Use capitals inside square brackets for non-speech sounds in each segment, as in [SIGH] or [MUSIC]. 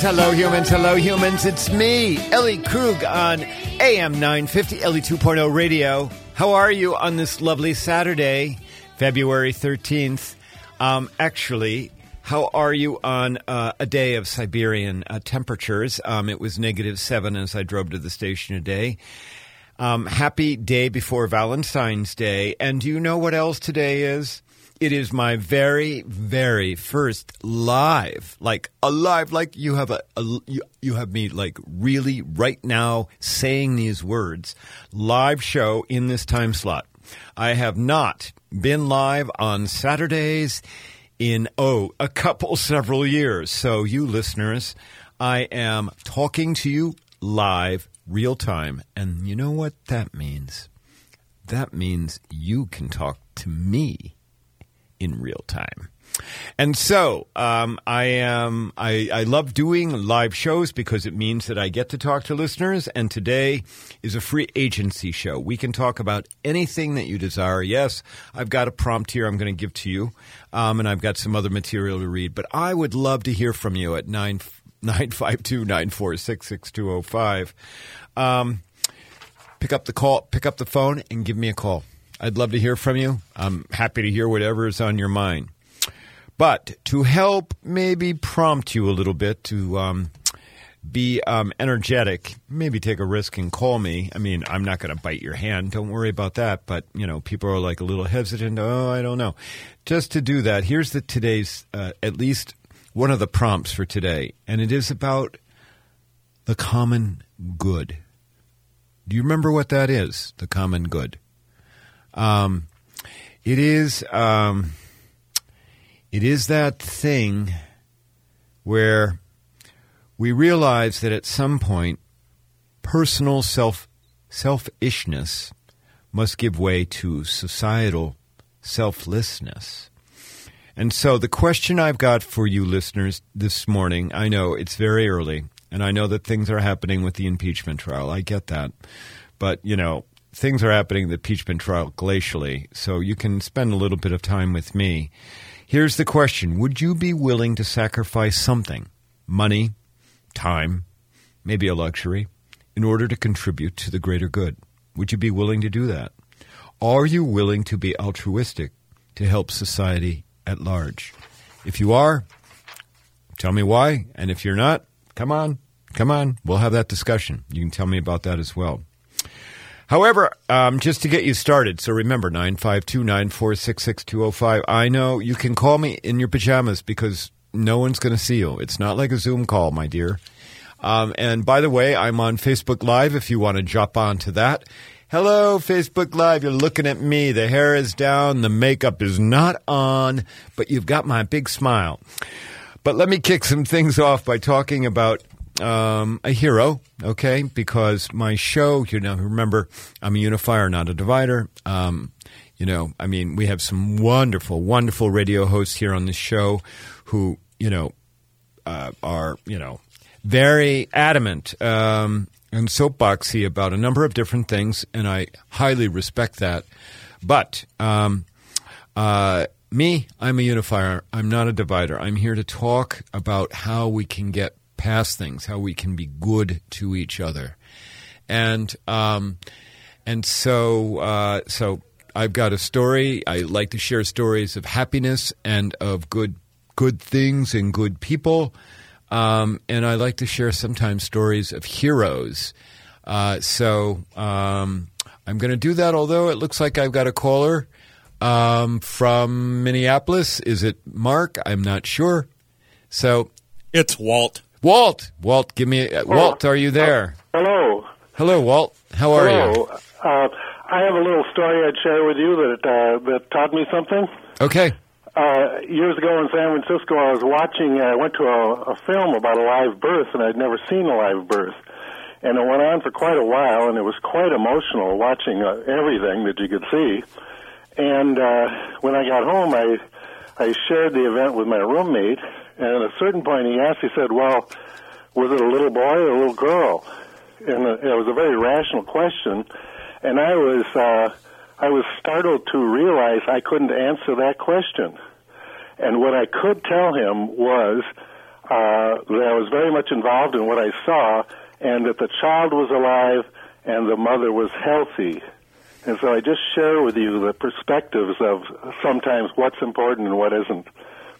Hello, humans. Hello, humans. Hello, humans. It's me, Ellie Krug on AM 950, Ellie 2.0 radio. How are you on this lovely Saturday, February 13th? Um, actually, how are you on uh, a day of Siberian uh, temperatures? Um, it was negative seven as I drove to the station today. Um, happy day before Valentine's Day. And do you know what else today is? It is my very, very first live, like alive, like you have a, a you, you have me like really right now saying these words, live show in this time slot. I have not been live on Saturdays in oh a couple several years. So you listeners, I am talking to you live, real time, and you know what that means? That means you can talk to me in real time. And so um, I am. I, I love doing live shows because it means that I get to talk to listeners. And today is a free agency show. We can talk about anything that you desire. Yes, I've got a prompt here. I'm going to give to you, um, and I've got some other material to read. But I would love to hear from you at nine nine five two nine four six six two zero five. Um, pick up the call. Pick up the phone and give me a call. I'd love to hear from you. I'm happy to hear whatever is on your mind. But to help maybe prompt you a little bit to um, be um, energetic, maybe take a risk and call me. I mean, I'm not going to bite your hand. Don't worry about that. But, you know, people are like a little hesitant. Oh, I don't know. Just to do that, here's the today's, uh, at least one of the prompts for today. And it is about the common good. Do you remember what that is? The common good. Um, it is um, it is that thing where we realize that at some point personal self selfishness must give way to societal selflessness. And so the question I've got for you listeners this morning, I know it's very early and I know that things are happening with the impeachment trial. I get that. But, you know, things are happening in the impeachment trial glacially, so you can spend a little bit of time with me. Here's the question Would you be willing to sacrifice something, money, time, maybe a luxury, in order to contribute to the greater good? Would you be willing to do that? Are you willing to be altruistic to help society at large? If you are, tell me why. And if you're not, come on, come on. We'll have that discussion. You can tell me about that as well. However, um, just to get you started, so remember 952 946 6205. I know you can call me in your pajamas because no one's going to see you. It's not like a Zoom call, my dear. Um, and by the way, I'm on Facebook Live if you want to jump on to that. Hello, Facebook Live. You're looking at me. The hair is down. The makeup is not on, but you've got my big smile. But let me kick some things off by talking about um, a hero, okay? Because my show, you know, remember, I'm a unifier, not a divider. Um, you know, I mean, we have some wonderful, wonderful radio hosts here on the show who, you know, uh, are, you know, very adamant um, and soapboxy about a number of different things, and I highly respect that. But um, uh, me, I'm a unifier. I'm not a divider. I'm here to talk about how we can get past things, how we can be good to each other, and um, and so uh, so I've got a story. I like to share stories of happiness and of good good things and good people, um, and I like to share sometimes stories of heroes. Uh, so um, I'm going to do that. Although it looks like I've got a caller um, from Minneapolis. Is it Mark? I'm not sure. So it's Walt. Walt, Walt, give me a, Walt. Are you there? Hello. Hello, Walt. How are Hello. you? Uh, I have a little story I'd share with you that uh, that taught me something. Okay. Uh, years ago in San Francisco, I was watching. I went to a, a film about a live birth, and I'd never seen a live birth. And it went on for quite a while, and it was quite emotional watching uh, everything that you could see. And uh, when I got home, I I shared the event with my roommate, and at a certain point, he asked, he said, well, was it a little boy or a little girl? And uh, it was a very rational question. And I was, uh, I was startled to realize I couldn't answer that question. And what I could tell him was, uh, that I was very much involved in what I saw, and that the child was alive and the mother was healthy. And so I just share with you the perspectives of sometimes what's important and what isn't.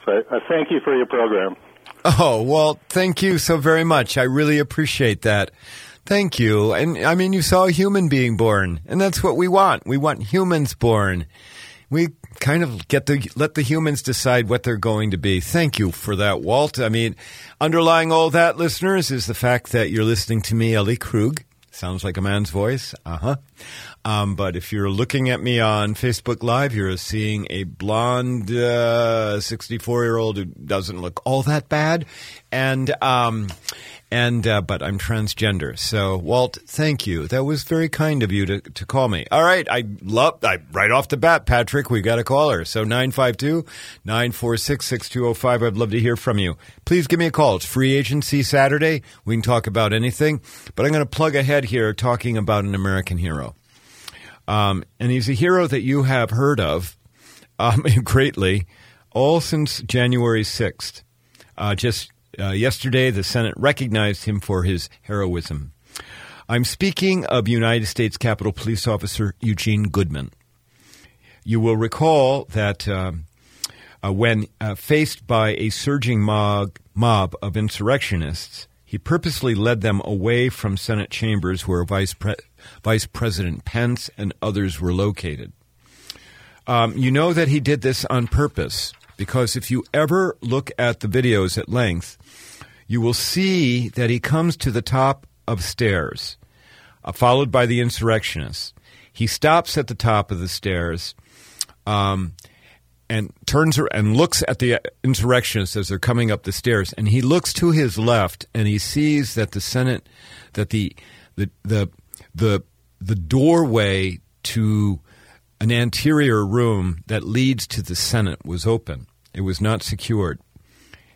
I, I thank you for your program. Oh, well, thank you so very much. I really appreciate that. Thank you. And I mean, you saw a human being born, and that's what we want. We want humans born. We kind of get the let the humans decide what they're going to be. Thank you for that, Walt. I mean, underlying all that, listeners, is the fact that you're listening to me, Ellie Krug. Sounds like a man's voice. Uh huh. Um, but if you're looking at me on Facebook Live, you're seeing a blonde 64 uh, year old who doesn't look all that bad, and um, and uh, but I'm transgender. So Walt, thank you. That was very kind of you to, to call me. All right, I love I right off the bat, Patrick. We got a caller. So 952-946-6205. I'd love to hear from you. Please give me a call. It's free agency Saturday. We can talk about anything. But I'm going to plug ahead here, talking about an American hero. Um, and he's a hero that you have heard of um, [LAUGHS] greatly all since January 6th. Uh, just uh, yesterday, the Senate recognized him for his heroism. I'm speaking of United States Capitol Police Officer Eugene Goodman. You will recall that um, uh, when uh, faced by a surging mob, mob of insurrectionists, he purposely led them away from Senate chambers where Vice, Pre- Vice President Pence and others were located. Um, you know that he did this on purpose because if you ever look at the videos at length, you will see that he comes to the top of stairs, uh, followed by the insurrectionists. He stops at the top of the stairs um, and turns and looks at the insurrectionists as they're coming up the stairs. And he looks to his left and he sees that the Senate, that the the the the, the doorway to an anterior room that leads to the Senate was open. It was not secured.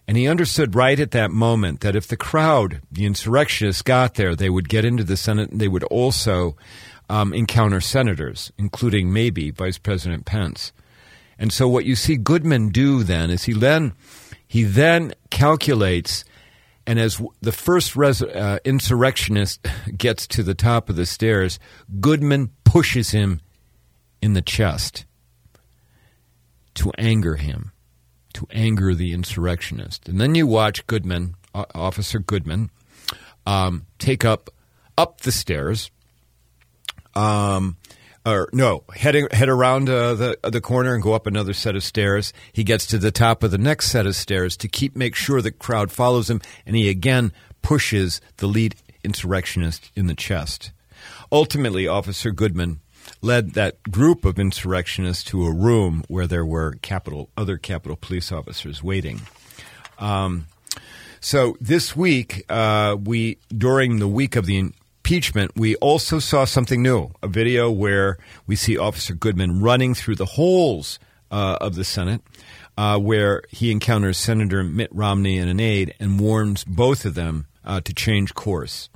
And he understood right at that moment that if the crowd, the insurrectionists, got there, they would get into the Senate and they would also um, encounter senators, including maybe Vice President Pence. And so what you see Goodman do then is he then he then calculates, and as the first res- uh, insurrectionist [LAUGHS] gets to the top of the stairs, Goodman pushes him in the chest to anger him to anger the insurrectionist. And then you watch Goodman, uh, Officer Goodman, um, take up up the stairs. Um, or no, head head around uh, the the corner and go up another set of stairs. He gets to the top of the next set of stairs to keep make sure the crowd follows him, and he again pushes the lead insurrectionist in the chest. Ultimately, Officer Goodman led that group of insurrectionists to a room where there were Capitol, other Capitol police officers waiting. Um, so this week, uh, we during the week of the impeachment, we also saw something new: a video where we see Officer Goodman running through the halls uh, of the Senate, uh, where he encounters Senator Mitt Romney and an aide and warns both of them uh, to change course.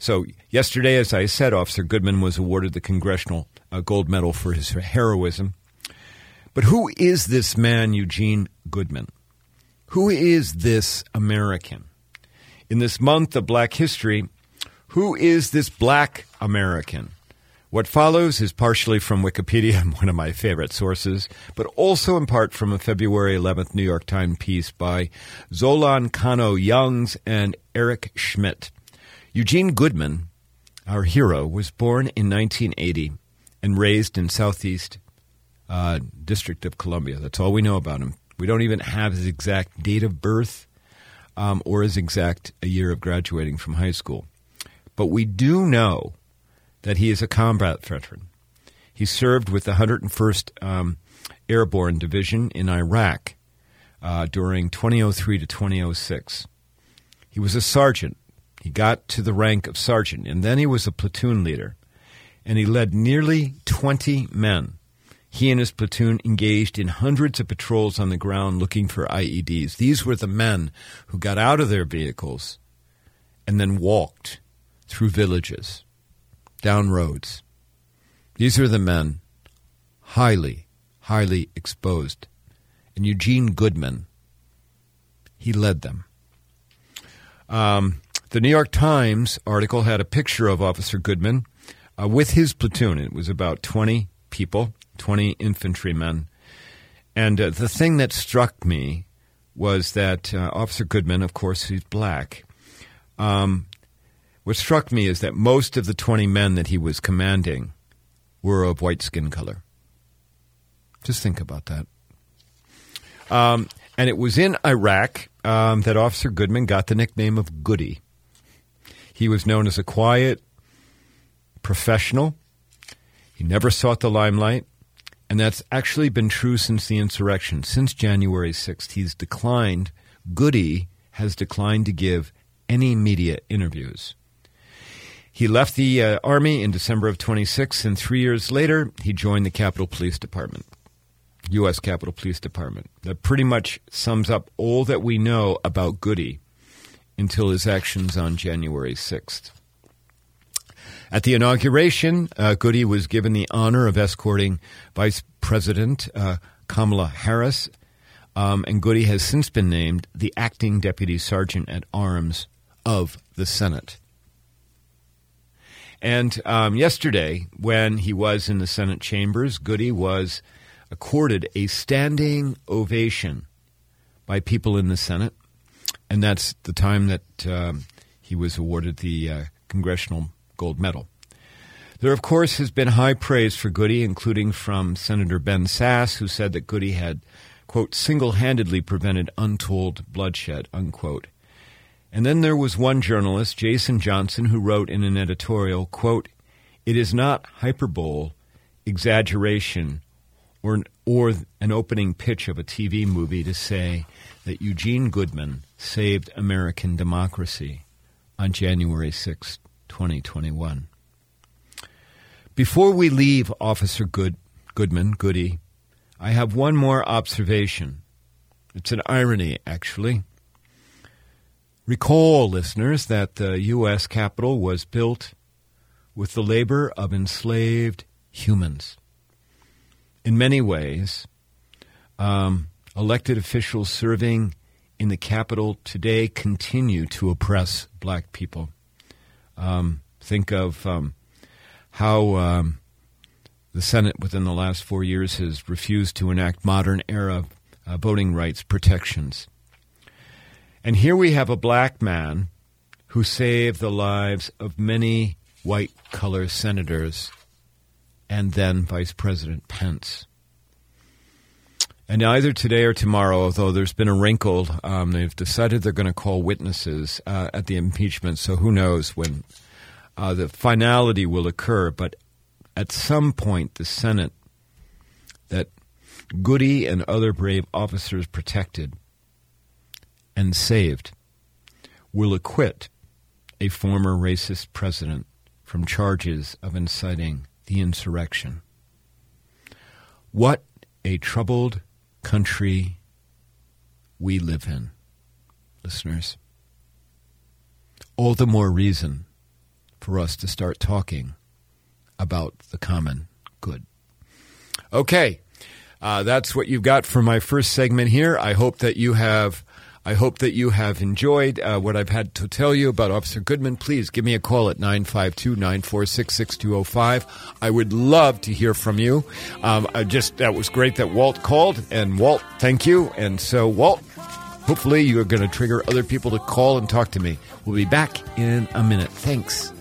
So yesterday, as I said, Officer Goodman was awarded the Congressional uh, Gold Medal for his heroism. But who is this man, Eugene Goodman? Who is this American? In this month of Black History, who is this Black American? What follows is partially from Wikipedia, [LAUGHS] one of my favorite sources, but also in part from a February 11th New York Times piece by Zolan Kanno-Youngs and Eric Schmitt. Eugene Goodman, our hero, was born in 1980 and raised in Southeast uh, District of Columbia. That's all we know about him. We don't even have his exact date of birth um, or his exact year of graduating from high school. But we do know that he is a combat veteran. He served with the 101st um, Airborne Division in Iraq uh, during 2003 to 2006. He was a sergeant he got to the rank of sergeant, and then he was a platoon leader, and he led nearly 20 men. He and his platoon engaged in hundreds of patrols on the ground looking for IEDs. These were the men who got out of their vehicles and then walked through villages, down roads. These are the men highly, highly exposed. And Eugene Goodman, he led them Um, the New York Times article had a picture of Officer Goodman uh, with his platoon. It was about 20 people, 20 infantrymen. And uh, the thing that struck me was that uh, Officer Goodman, of course, he's black. Um, what struck me is that most of the 20 men that he was commanding were of white skin color. Just think about that. Um, and it was in Iraq um, that Officer Goodman got the nickname of Goody. He was known as a quiet professional. He never sought the limelight. And that's actually been true since the insurrection. Since January 6th, he's declined, Goody has declined to give any media interviews. He left the uh, Army in December of 26, and three years later, he joined the Capitol Police Department, U.S. Capitol Police Department. That pretty much sums up all that we know about Goody until his actions on January 6th. At the inauguration, uh, Goody was given the honor of escorting Vice President uh, Kamala Harris, um, and Goody has since been named the acting Deputy Sergeant at Arms of the Senate. And um, yesterday, when he was in the Senate chambers, Goody was accorded a standing ovation by people in the Senate, and that's the time that um, he was awarded the uh, Congressional Gold Medal. There, of course, has been high praise for Goody, including from Senator Ben Sasse, who said that Goody had, quote, single handedly prevented untold bloodshed, unquote. And then there was one journalist, Jason Johnson, who wrote in an editorial, quote, It is not hyperbole, exaggeration, or, or an opening pitch of a TV movie to say that Eugene Goodman saved American democracy on January 6, 2021. Before we leave Officer Good, Goodman, Goody, I have one more observation. It's an irony, actually. Recall, listeners, that the U.S. Capitol was built with the labor of enslaved humans. In many ways, um, elected officials serving in the Capitol today continue to oppress black people. Um, think of um, how um, the Senate within the last four years has refused to enact modern era uh, voting rights protections. And here we have a black man who saved the lives of many white collar senators and then Vice President Pence. And either today or tomorrow, although there's been a wrinkle, um, they've decided they're going to call witnesses uh, at the impeachment. So who knows when uh, the finality will occur, but at some point, the Senate that Goody and other brave officers protected and saved will acquit a former racist president from charges of inciting the insurrection. What a troubled country we live in, listeners. All the more reason for us to start talking about the common good. Okay, uh, that's what you've got for my first segment here. I hope that you have. I hope that you have enjoyed uh, what I've had to tell you about Officer Goodman. Please give me a call at 952 946 6205. I would love to hear from you. Um, I just That was great that Walt called. And Walt, thank you. And so, Walt, hopefully you're going to trigger other people to call and talk to me. We'll be back in a minute. Thanks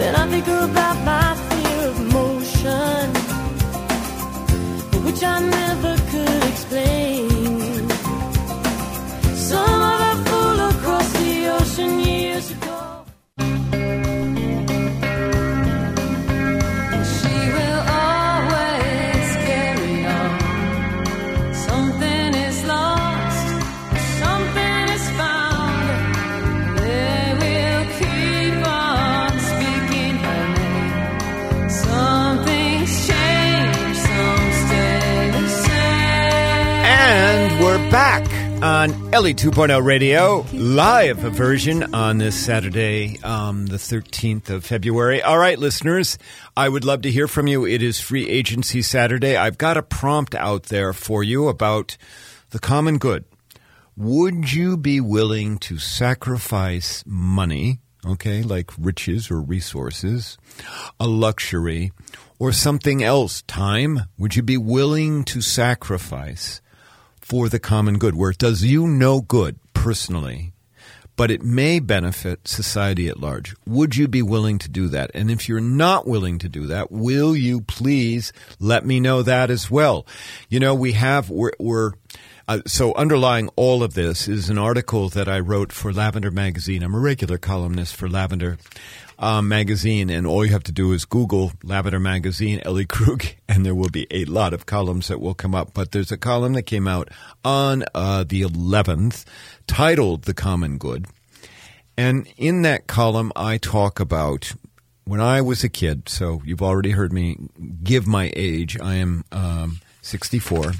then I think about my which I never on Ellie 2.0 Radio, live version on this Saturday, um, the 13th of February. All right, listeners, I would love to hear from you. It is Free Agency Saturday. I've got a prompt out there for you about the common good. Would you be willing to sacrifice money, okay, like riches or resources, a luxury, or something else, time? Would you be willing to sacrifice? For the common good, where it does you no good personally, but it may benefit society at large. Would you be willing to do that? And if you're not willing to do that, will you please let me know that as well? You know, we have, we're, we're uh, so underlying all of this is an article that I wrote for Lavender Magazine. I'm a regular columnist for Lavender um, magazine, and all you have to do is Google Lavender Magazine, Ellie Krug, [LAUGHS] and there will be a lot of columns that will come up. But there's a column that came out on uh, the 11th titled The Common Good. And in that column, I talk about when I was a kid. So you've already heard me give my age. I am um, 64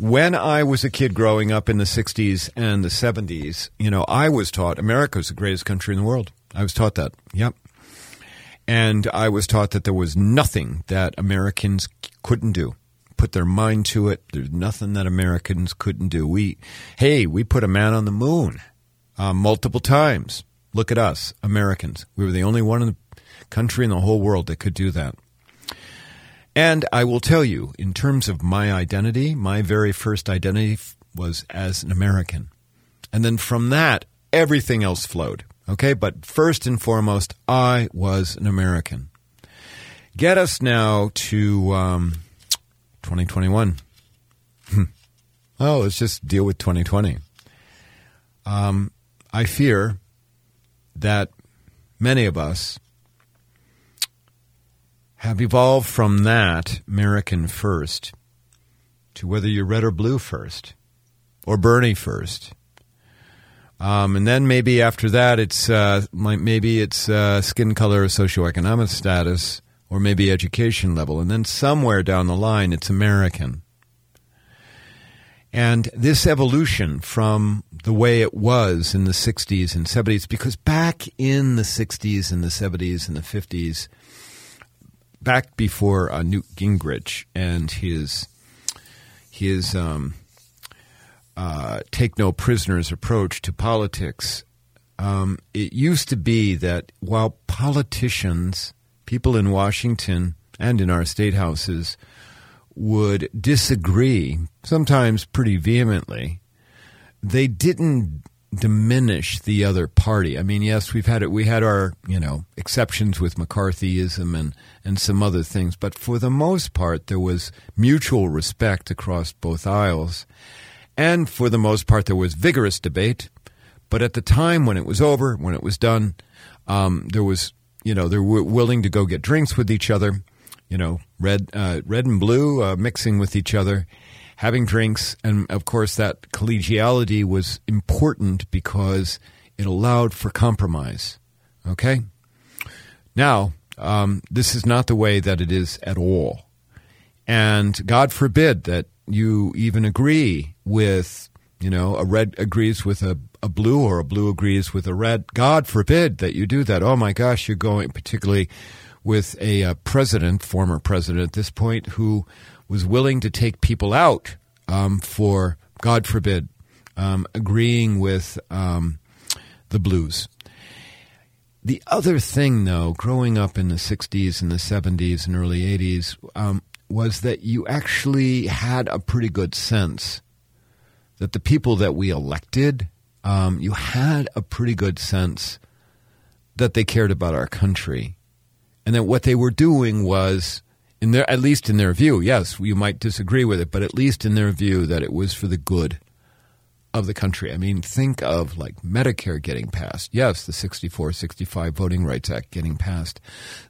when I was a kid growing up in the 60s and the 70s, you know, I was taught America is the greatest country in the world. I was taught that. Yep. And I was taught that there was nothing that Americans couldn't do. Put their mind to it. There's nothing that Americans couldn't do. We, hey, we put a man on the moon uh, multiple times. Look at us, Americans. We were the only one in the country in the whole world that could do that. And I will tell you, in terms of my identity, my very first identity was as an American. And then from that, everything else flowed. Okay, but first and foremost, I was an American. Get us now to um, 2021. oh, let's just deal with 2020. Um, I fear that many of us have evolved from that American first to whether you're red or blue first, or Bernie first, um, and then maybe after that, it's uh, maybe it's uh, skin color, socioeconomic status, or maybe education level, and then somewhere down the line, it's American. And this evolution from the way it was in the 60s and 70s, because back in the 60s and the 70s and the 50s, back before uh, Newt Gingrich and his his um, uh, take no prisoners approach to politics. Um, it used to be that while politicians, people in Washington and in our state houses, would disagree, sometimes pretty vehemently, they didn't diminish the other party. I mean, yes, we've had it. We had our you know exceptions with McCarthyism and and some other things, but for the most part, there was mutual respect across both aisles. And for the most part, there was vigorous debate. But at the time when it was over, when it was done, um, there was, you know, they were willing to go get drinks with each other, you know, red, uh, red and blue uh, mixing with each other, having drinks. And of course, that collegiality was important because it allowed for compromise. Okay? Now, um, this is not the way that it is at all. And God forbid that you even agree with, you know, a red agrees with a, a blue or a blue agrees with a red. God forbid that you do that. Oh my gosh, you're going, particularly with a, a president, former president at this point, who was willing to take people out um, for, God forbid, um, agreeing with um, the blues. The other thing, though, growing up in the 60s and the 70s and early 80s, um, was that you actually had a pretty good sense that the people that we elected, um, you had a pretty good sense that they cared about our country, and that what they were doing was, in their at least in their view, yes, you might disagree with it, but at least in their view, that it was for the good of the country. I mean, think of like Medicare getting passed. Yes, the 64 65 Voting Rights Act getting passed.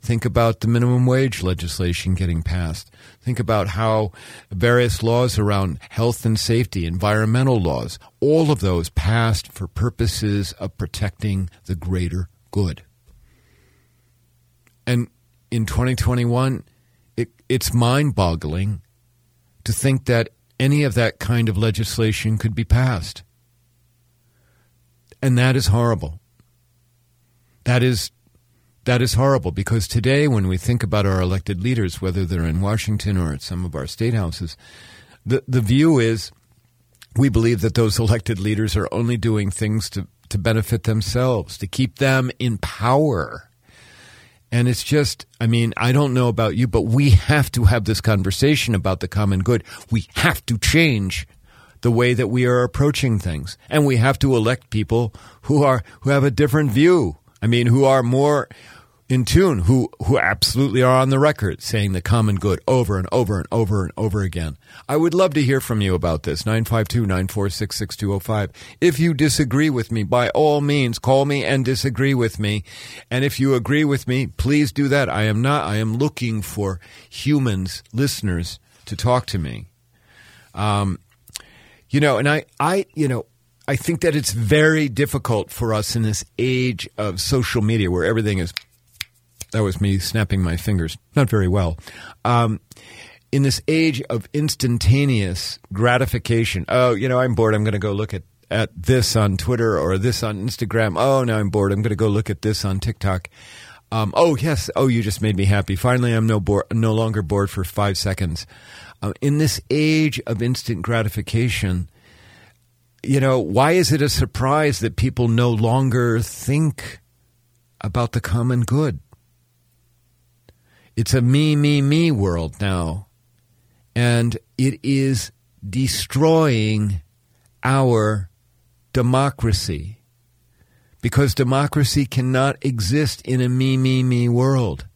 Think about the minimum wage legislation getting passed. Think about how various laws around health and safety, environmental laws, all of those passed for purposes of protecting the greater good. And in 2021, it, it's mind boggling to think that any of that kind of legislation could be passed. And that is horrible. That is that is horrible because today when we think about our elected leaders whether they're in Washington or at some of our state houses the the view is we believe that those elected leaders are only doing things to to benefit themselves to keep them in power and it's just, I mean, I don't know about you, but we have to have this conversation about the common good. We have to change the way that we are approaching things. And we have to elect people who are, who have a different view. I mean, who are more, in tune who who absolutely are on the record saying the common good over and over and over and over again. I would love to hear from you about this 952-946-6205. If you disagree with me, by all means call me and disagree with me. And if you agree with me, please do that. I am not I am looking for humans, listeners to talk to me. Um you know, and I I you know, I think that it's very difficult for us in this age of social media where everything is that was me snapping my fingers. Not very well. Um, in this age of instantaneous gratification, oh, you know, I'm bored. I'm going to go look at, at this on Twitter or this on Instagram. Oh, now I'm bored. I'm going to go look at this on TikTok. Um, oh, yes. Oh, you just made me happy. Finally, I'm no, bo- no longer bored for five seconds. Uh, in this age of instant gratification, you know, why is it a surprise that people no longer think about the common good? It's a me, me, me world now. And it is destroying our democracy. Because democracy cannot exist in a me, me, me world.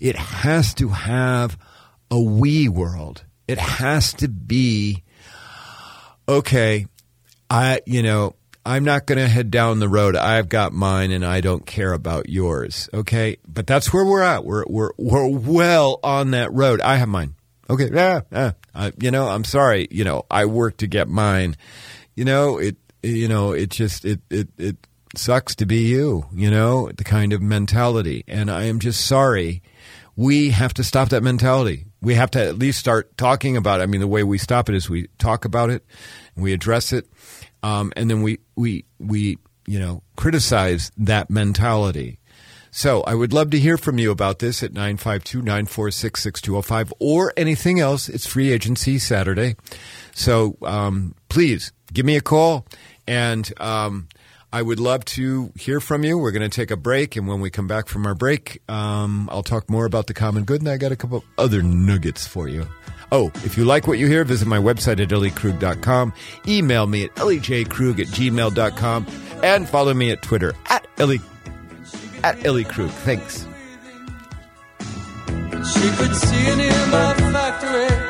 It has to have a we world. It has to be, okay, I, you know, I'm not going to head down the road. I've got mine and I don't care about yours. Okay. But that's where we're at. We're, we're, we're well on that road. I have mine. Okay. Yeah. yeah. Uh, you know, I'm sorry. You know, I work to get mine. You know, it, you know, it just, it, it, it sucks to be you, you know, the kind of mentality. And I am just sorry. We have to stop that mentality. We have to at least start talking about it. I mean, the way we stop it is we talk about it, we address it, um, and then we we we you know criticize that mentality. So I would love to hear from you about this at 952-946-6205 or anything else. It's free agency Saturday. So um, please give me a call and um, I would love to hear from you. We're going to take a break, and when we come back from our break, um, I'll talk more about the common good, and I got a couple other nuggets for you. Oh, if you like what you hear, visit my website at elliekrug.com. Email me at ellieJkrug at gmail.com. And follow me at Twitter at Ellie, at Ellie Krug. Thanks. She could see in the factory.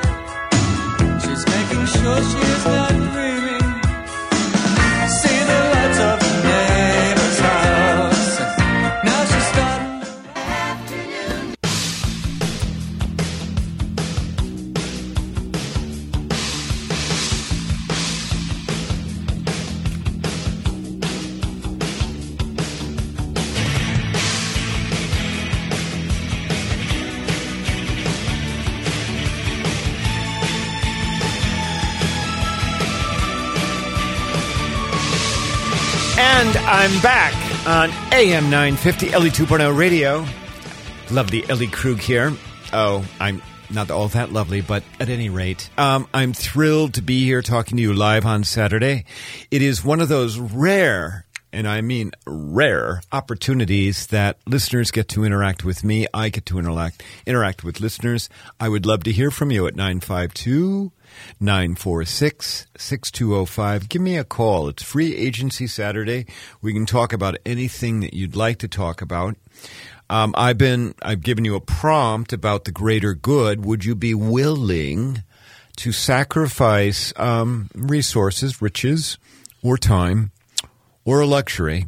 I'm back on AM 950 Ellie 2.0 radio. Lovely Ellie Krug here. Oh, I'm not all that lovely, but at any rate, um, I'm thrilled to be here talking to you live on Saturday. It is one of those rare, and I mean rare, opportunities that listeners get to interact with me. I get to interact interact with listeners. I would love to hear from you at 952- 946 6205. Give me a call. It's free agency Saturday. We can talk about anything that you'd like to talk about. Um, I've been I've given you a prompt about the greater good. Would you be willing to sacrifice um, resources, riches, or time, or a luxury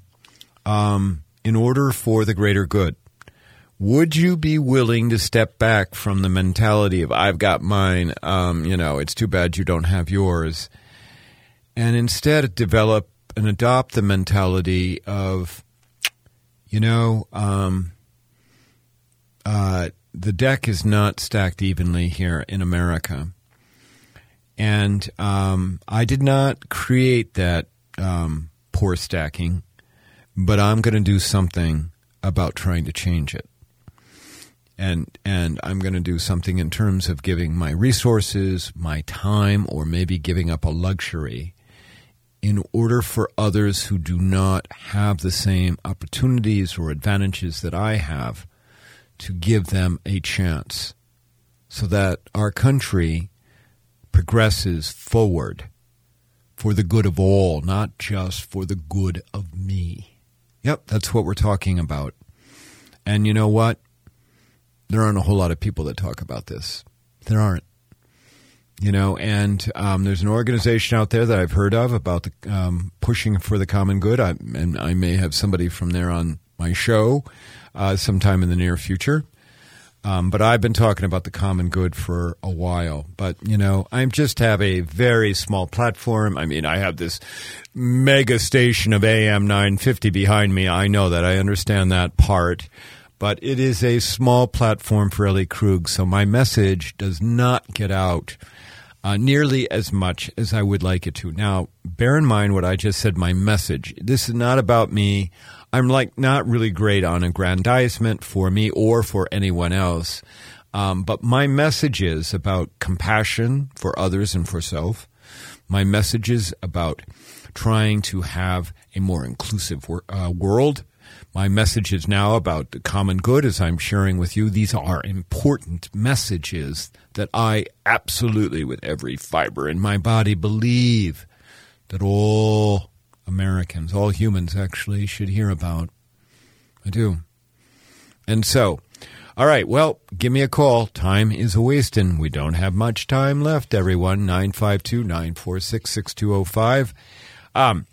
um, in order for the greater good? Would you be willing to step back from the mentality of I've got mine, um, you know, it's too bad you don't have yours, and instead develop and adopt the mentality of, you know, um, uh, the deck is not stacked evenly here in America. And um, I did not create that um, poor stacking, but I'm going to do something about trying to change it. And and I'm going to do something in terms of giving my resources, my time, or maybe giving up a luxury in order for others who do not have the same opportunities or advantages that I have to give them a chance so that our country progresses forward for the good of all, not just for the good of me. Yep, that's what we're talking about. And you know what? There aren't a whole lot of people that talk about this. There aren't you know, and um, there's an organization out there that I've heard of about the um, pushing for the common good. I, and I may have somebody from there on my show uh, sometime in the near future. Um, but I've been talking about the common good for a while. But, you know, I just have a very small platform. I mean, I have this mega station of AM 950 behind me. I know that. I understand that part but it is a small platform for Ellie Krug, so my message does not get out uh, nearly as much as I would like it to. Now, bear in mind what I just said. My message. This is not about me. I'm like not really great on aggrandizement for me or for anyone else. Um, but my message is about compassion for others and for self. My message is about trying to have a more inclusive wor- uh, world my message is now about the common good, as I'm sharing with you. These are important messages that I absolutely, with every fiber in my body, believe that all Americans, all humans actually, should hear about. I do. And so, all right, well, give me a call. Time is a wasting. We don't have much time left, everyone. 952 946 6205. Um,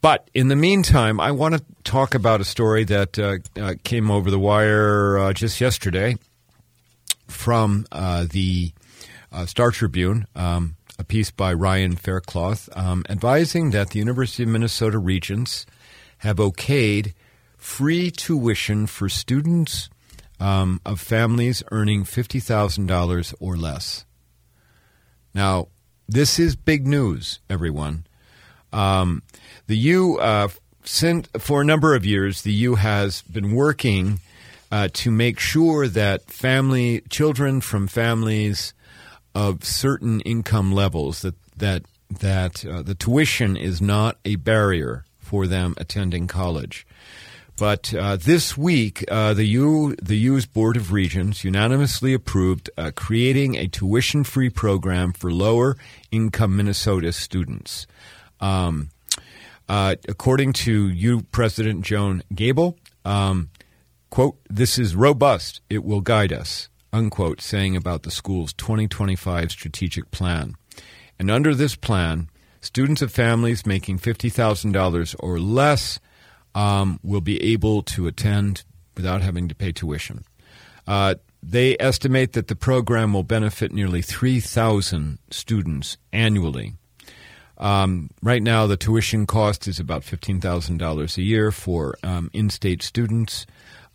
but in the meantime, I want to talk about a story that uh, uh, came over the wire uh, just yesterday from uh, the uh, Star Tribune, um, a piece by Ryan Faircloth, um, advising that the University of Minnesota Regents have okayed free tuition for students um, of families earning $50,000 or less. Now, this is big news, everyone. Um, the U, uh, for a number of years, the U has been working uh, to make sure that family children from families of certain income levels that that that uh, the tuition is not a barrier for them attending college. But uh, this week, uh, the U the U's Board of Regents unanimously approved uh, creating a tuition-free program for lower income Minnesota students. Um, uh, according to you, President Joan Gabel, um, quote, this is robust. It will guide us, unquote, saying about the school's 2025 strategic plan. And under this plan, students of families making $50,000 or less um, will be able to attend without having to pay tuition. Uh, they estimate that the program will benefit nearly 3,000 students annually. Um, right now, the tuition cost is about $15,000 a year for um, in state students.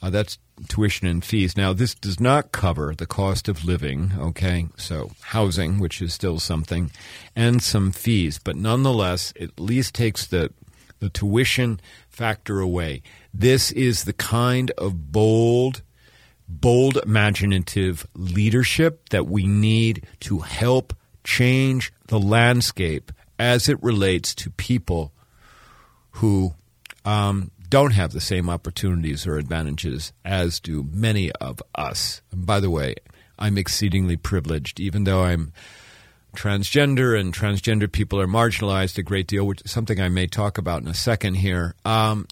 Uh, that's tuition and fees. Now, this does not cover the cost of living, okay? So, housing, which is still something, and some fees, but nonetheless, it at least takes the, the tuition factor away. This is the kind of bold, bold, imaginative leadership that we need to help change the landscape as it relates to people who um, don't have the same opportunities or advantages as do many of us. And by the way, I'm exceedingly privileged, even though I'm transgender and transgender people are marginalized a great deal, which is something I may talk about in a second here. Um,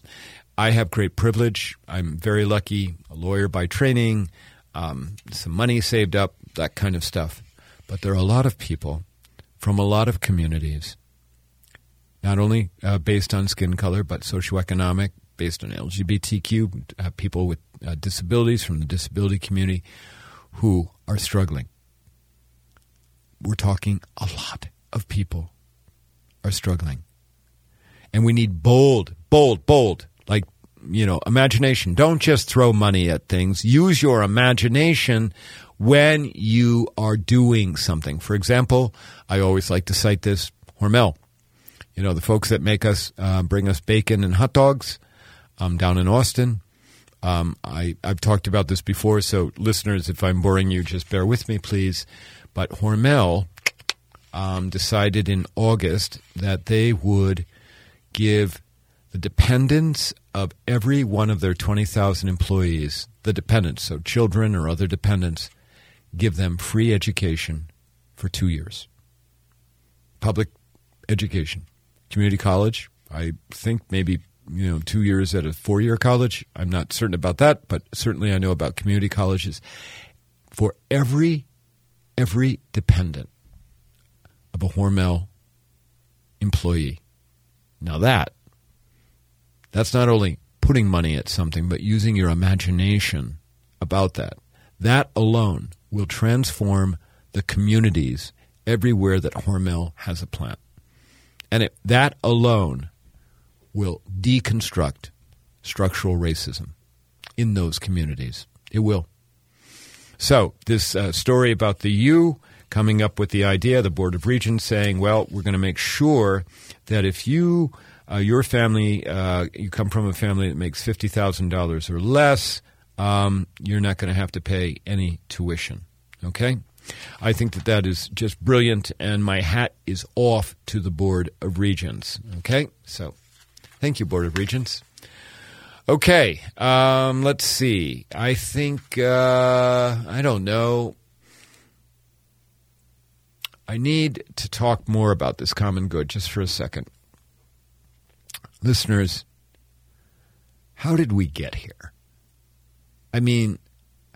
I have great privilege. I'm very lucky, a lawyer by training, um, some money saved up, that kind of stuff. But there are a lot of people from a lot of communities, not only uh, based on skin color, but socioeconomic, based on LGBTQ, uh, people with uh, disabilities from the disability community who are struggling. We're talking a lot of people are struggling. And we need bold, bold, bold, you know, imagination. Don't just throw money at things. Use your imagination when you are doing something. For example, I always like to cite this Hormel. You know, the folks that make us, uh, bring us bacon and hot dogs um, down in Austin. Um, I, I've talked about this before, so listeners, if I'm boring you, just bear with me, please. But Hormel um, decided in August that they would give the dependents of every one of their 20,000 employees, the dependents, so children or other dependents, give them free education for two years. Public education. Community college, I think maybe you know two years at a four year college. I'm not certain about that, but certainly I know about community colleges. For every every dependent of a Hormel employee. Now that that's not only putting money at something, but using your imagination about that. That alone will transform the communities everywhere that Hormel has a plant. And it, that alone will deconstruct structural racism in those communities. It will. So, this uh, story about the U coming up with the idea, the Board of Regents saying, well, we're going to make sure that if you, uh, your family, uh, you come from a family that makes $50,000 or less, um, you're not going to have to pay any tuition. Okay? I think that that is just brilliant, and my hat is off to the Board of Regents. Okay? So, thank you, Board of Regents. Okay, um, let's see. I think, uh, I don't know. I need to talk more about this common good just for a second. Listeners, how did we get here? I mean,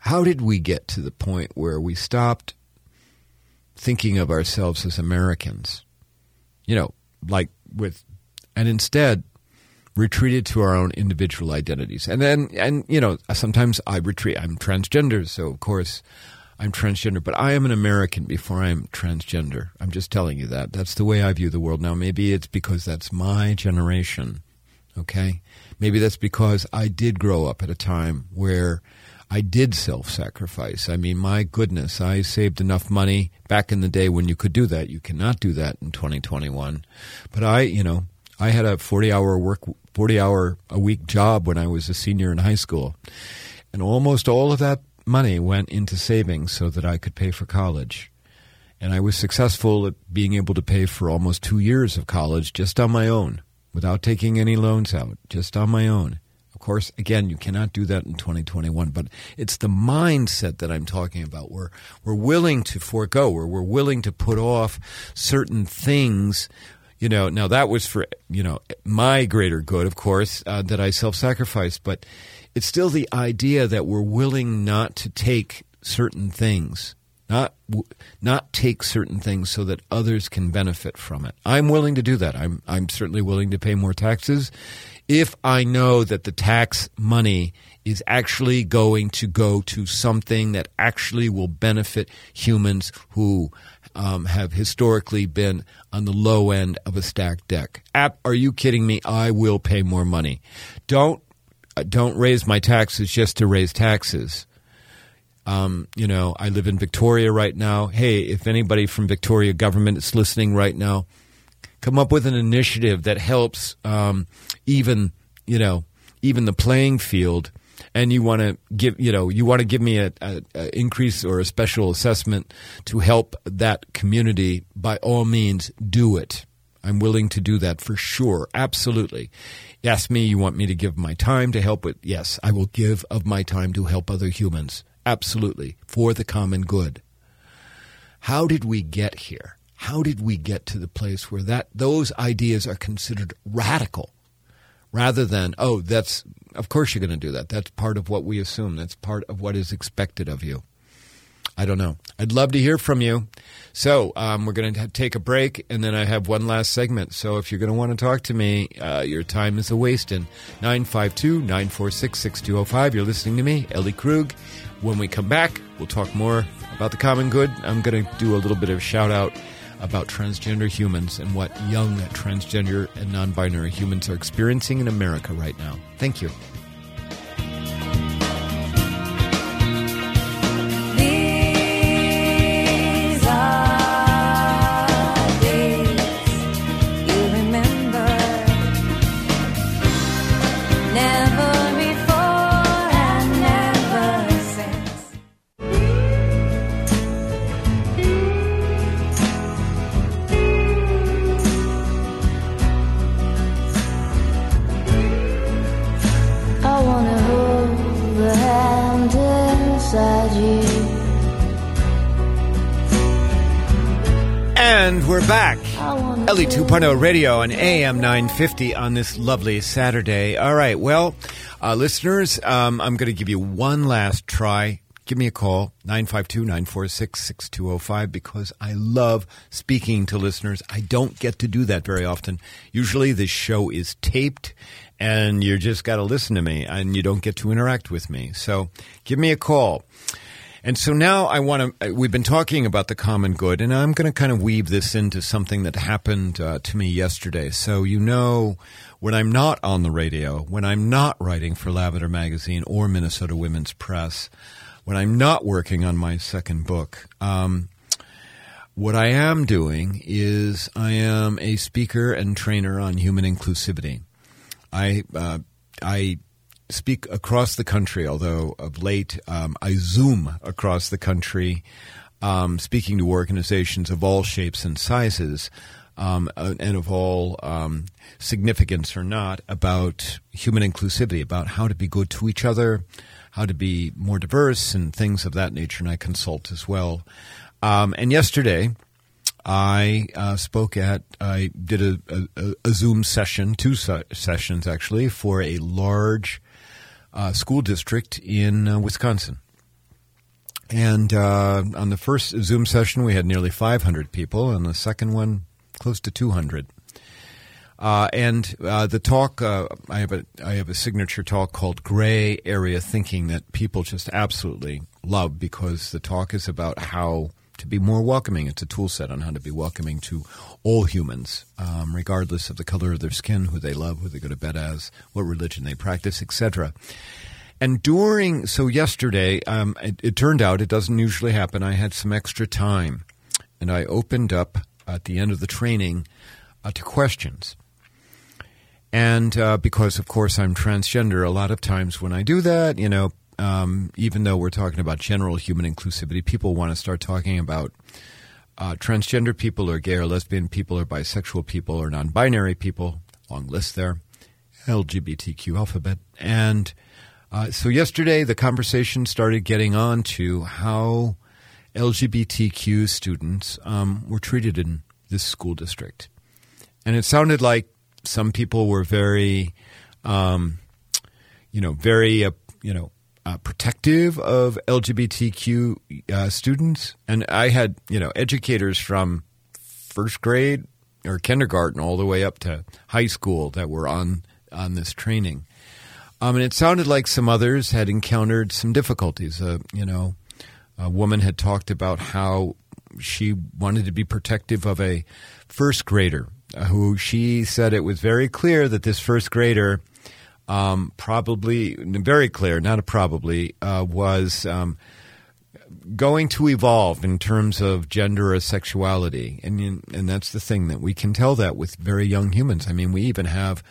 how did we get to the point where we stopped thinking of ourselves as Americans? You know, like with, and instead retreated to our own individual identities. And then, and, you know, sometimes I retreat. I'm transgender, so of course I'm transgender, but I am an American before I'm transgender. I'm just telling you that. That's the way I view the world now. Maybe it's because that's my generation, okay? Maybe that's because I did grow up at a time where I did self sacrifice. I mean, my goodness, I saved enough money back in the day when you could do that. You cannot do that in 2021. But I, you know, I had a 40 hour work 40 hour a week job when I was a senior in high school. And almost all of that money went into savings so that I could pay for college. And I was successful at being able to pay for almost two years of college just on my own, without taking any loans out, just on my own. Of course, again, you cannot do that in 2021, but it's the mindset that I'm talking about where we're willing to forego, where we're willing to put off certain things you know, now that was for, you know, my greater good, of course, uh, that I self sacrificed, but it's still the idea that we're willing not to take certain things, not, not take certain things so that others can benefit from it. I'm willing to do that. I'm, I'm certainly willing to pay more taxes if I know that the tax money is actually going to go to something that actually will benefit humans who um, have historically been on the low end of a stacked deck. App, are you kidding me? I will pay more money. Don't don't raise my taxes just to raise taxes. Um, you know, I live in Victoria right now. Hey, if anybody from Victoria government is listening right now, come up with an initiative that helps um, even you know even the playing field and you want to give you know you want to give me a, a, a, increase or a special assessment to help that community by all means do it i'm willing to do that for sure absolutely ask me you want me to give my time to help with yes i will give of my time to help other humans. Absolutely. For the common good. How did we get here? How did we get to the place where that those ideas are considered radical? Rather than oh that's of course you're going to do that. That's part of what we assume. That's part of what is expected of you i don't know. I'd love to hear from you. So um, we're going to take a break and then i have one last segment. So if you're going to want to talk to me uh, your time is a wasting 952-946-6205 you're listening to me ellie krug. When we come back we'll talk more about the common good. I'm going to do a little bit of shout out about transgender humans and what young transgender and non binary humans are experiencing in America right now. Thank you. We're back. Ellie 2.0 radio on AM 950 on this lovely Saturday. All right. Well, uh, listeners, um, I'm going to give you one last try. Give me a call, 952 946 6205, because I love speaking to listeners. I don't get to do that very often. Usually, this show is taped and you just got to listen to me and you don't get to interact with me. So give me a call. And so now I want to, we've been talking about the common good, and I'm going to kind of weave this into something that happened uh, to me yesterday. So, you know, when I'm not on the radio, when I'm not writing for Lavender Magazine or Minnesota Women's Press, when I'm not working on my second book, um, what I am doing is I am a speaker and trainer on human inclusivity. I, uh, I speak across the country, although of late um, I zoom across the country, um, speaking to organizations of all shapes and sizes. Um, and of all um, significance or not, about human inclusivity, about how to be good to each other, how to be more diverse, and things of that nature. And I consult as well. Um, and yesterday, I uh, spoke at, I did a, a, a Zoom session, two se- sessions actually, for a large uh, school district in uh, Wisconsin. And uh, on the first Zoom session, we had nearly 500 people, and the second one, close to 200. Uh, and uh, the talk, uh, I have a I have a signature talk called "Gray Area Thinking" that people just absolutely love because the talk is about how to be more welcoming. It's a tool set on how to be welcoming to all humans, um, regardless of the color of their skin, who they love, who they go to bed as, what religion they practice, etc. And during, so yesterday, um, it, it, turned out it doesn't usually happen. I had some extra time, and I opened up at the end of the training uh, to questions. And uh, because, of course, I'm transgender, a lot of times when I do that, you know, um, even though we're talking about general human inclusivity, people want to start talking about uh, transgender people or gay or lesbian people or bisexual people or non binary people, long list there, LGBTQ alphabet. And uh, so yesterday the conversation started getting on to how LGBTQ students um, were treated in this school district. And it sounded like some people were very, um, you know, very, uh, you know, uh, protective of LGBTQ uh, students, and I had you know educators from first grade or kindergarten all the way up to high school that were on on this training, um, and it sounded like some others had encountered some difficulties. Uh, you know, a woman had talked about how she wanted to be protective of a first grader uh, who she said it was very clear that this first grader um, probably very clear, not a probably, uh, was um, going to evolve in terms of gender or sexuality, and and that's the thing that we can tell that with very young humans. I mean, we even have.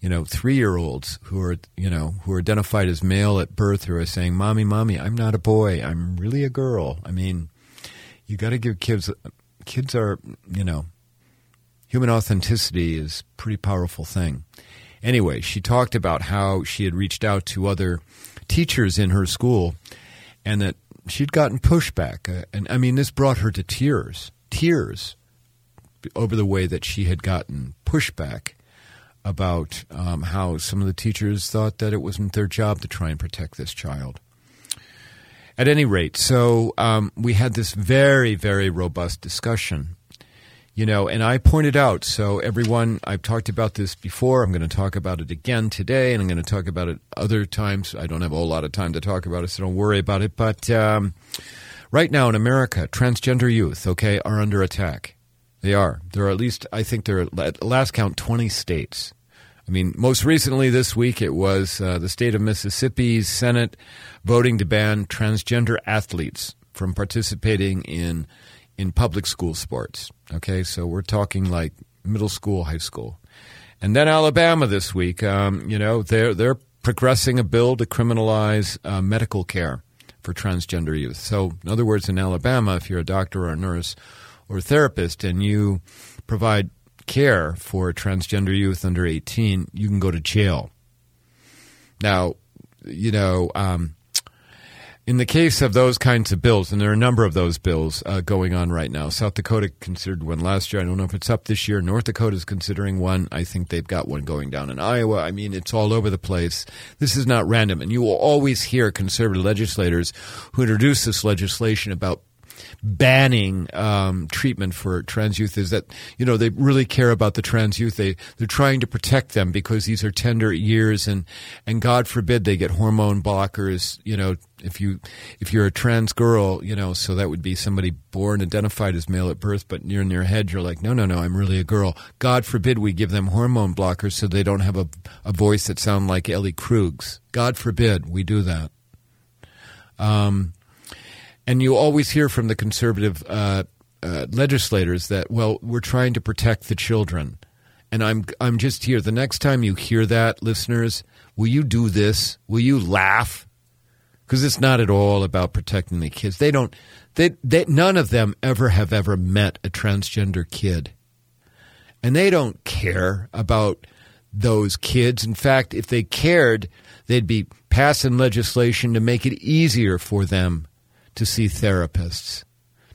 You know, three-year-olds who are you know who are identified as male at birth who are saying, "Mommy, mommy, I'm not a boy. I'm really a girl." I mean, you got to give kids. Kids are you know, human authenticity is a pretty powerful thing. Anyway, she talked about how she had reached out to other teachers in her school and that she'd gotten pushback. Uh, and I mean, this brought her to tears, tears over the way that she had gotten pushback about um, how some of the teachers thought that it wasn't their job to try and protect this child. At any rate, so um, we had this very, very robust discussion you know, and I pointed out, so everyone, I've talked about this before. I'm going to talk about it again today, and I'm going to talk about it other times. I don't have a whole lot of time to talk about it, so don't worry about it. But um, right now in America, transgender youth, okay, are under attack. They are. There are at least, I think there are, at last count, 20 states. I mean, most recently this week, it was uh, the state of Mississippi's Senate voting to ban transgender athletes from participating in in public school sports. Okay, so we're talking like middle school, high school, and then Alabama this week. Um, you know, they're they're progressing a bill to criminalize uh, medical care for transgender youth. So, in other words, in Alabama, if you're a doctor or a nurse or a therapist and you provide care for transgender youth under 18, you can go to jail. Now, you know, um, in the case of those kinds of bills, and there are a number of those bills uh, going on right now. South Dakota considered one last year. I don't know if it's up this year. North Dakota is considering one. I think they've got one going down in Iowa. I mean, it's all over the place. This is not random. And you will always hear conservative legislators who introduce this legislation about banning um, treatment for trans youth is that you know they really care about the trans youth. They they're trying to protect them because these are tender years, and and God forbid they get hormone blockers. You know, if you if you're a trans girl, you know, so that would be somebody born identified as male at birth, but near in your head you're like, no, no, no, I'm really a girl. God forbid we give them hormone blockers so they don't have a a voice that sounds like Ellie Krug's. God forbid we do that. Um, and you always hear from the conservative uh, uh, legislators that, well, we're trying to protect the children. And I'm, I'm just here. The next time you hear that, listeners, will you do this? Will you laugh? Because it's not at all about protecting the kids. They don't, they, they, none of them ever have ever met a transgender kid. And they don't care about those kids. In fact, if they cared, they'd be passing legislation to make it easier for them to see therapists.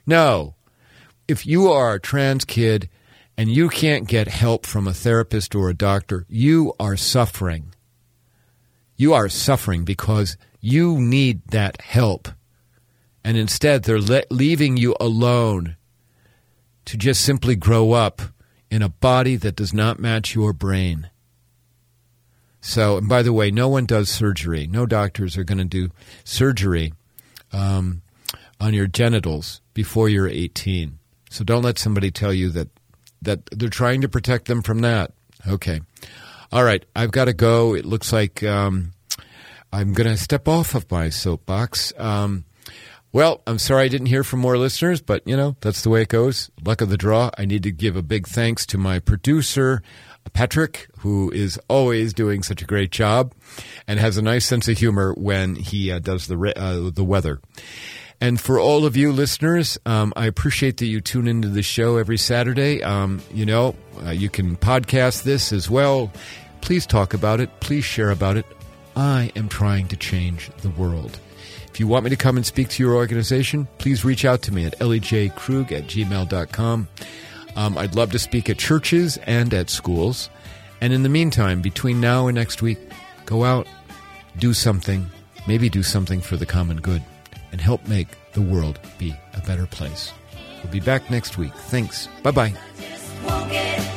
No. If you are a trans kid and you can't get help from a therapist or a doctor, you are suffering. You are suffering because you need that help. And instead, they're le- leaving you alone to just simply grow up in a body that does not match your brain. So, and by the way, no one does surgery. No doctors are going to do surgery um, on your genitals before you're 18. So don't let somebody tell you that that they're trying to protect them from that. Okay. All right, I've got to go. It looks like um, I'm going to step off of my soapbox. Um, well, I'm sorry I didn't hear from more listeners, but you know, that's the way it goes. Luck of the draw. I need to give a big thanks to my producer, Patrick, who is always doing such a great job and has a nice sense of humor when he uh, does the uh, the weather. And for all of you listeners, um, I appreciate that you tune into the show every Saturday. Um, you know, uh, you can podcast this as well. Please talk about it. Please share about it. I am trying to change the world. If you want me to come and speak to your organization, please reach out to me at ellejkrug at gmail.com. Um, I'd love to speak at churches and at schools. And in the meantime, between now and next week, go out, do something, maybe do something for the common good and help make the world be a better place. We'll be back next week. Thanks. Bye bye.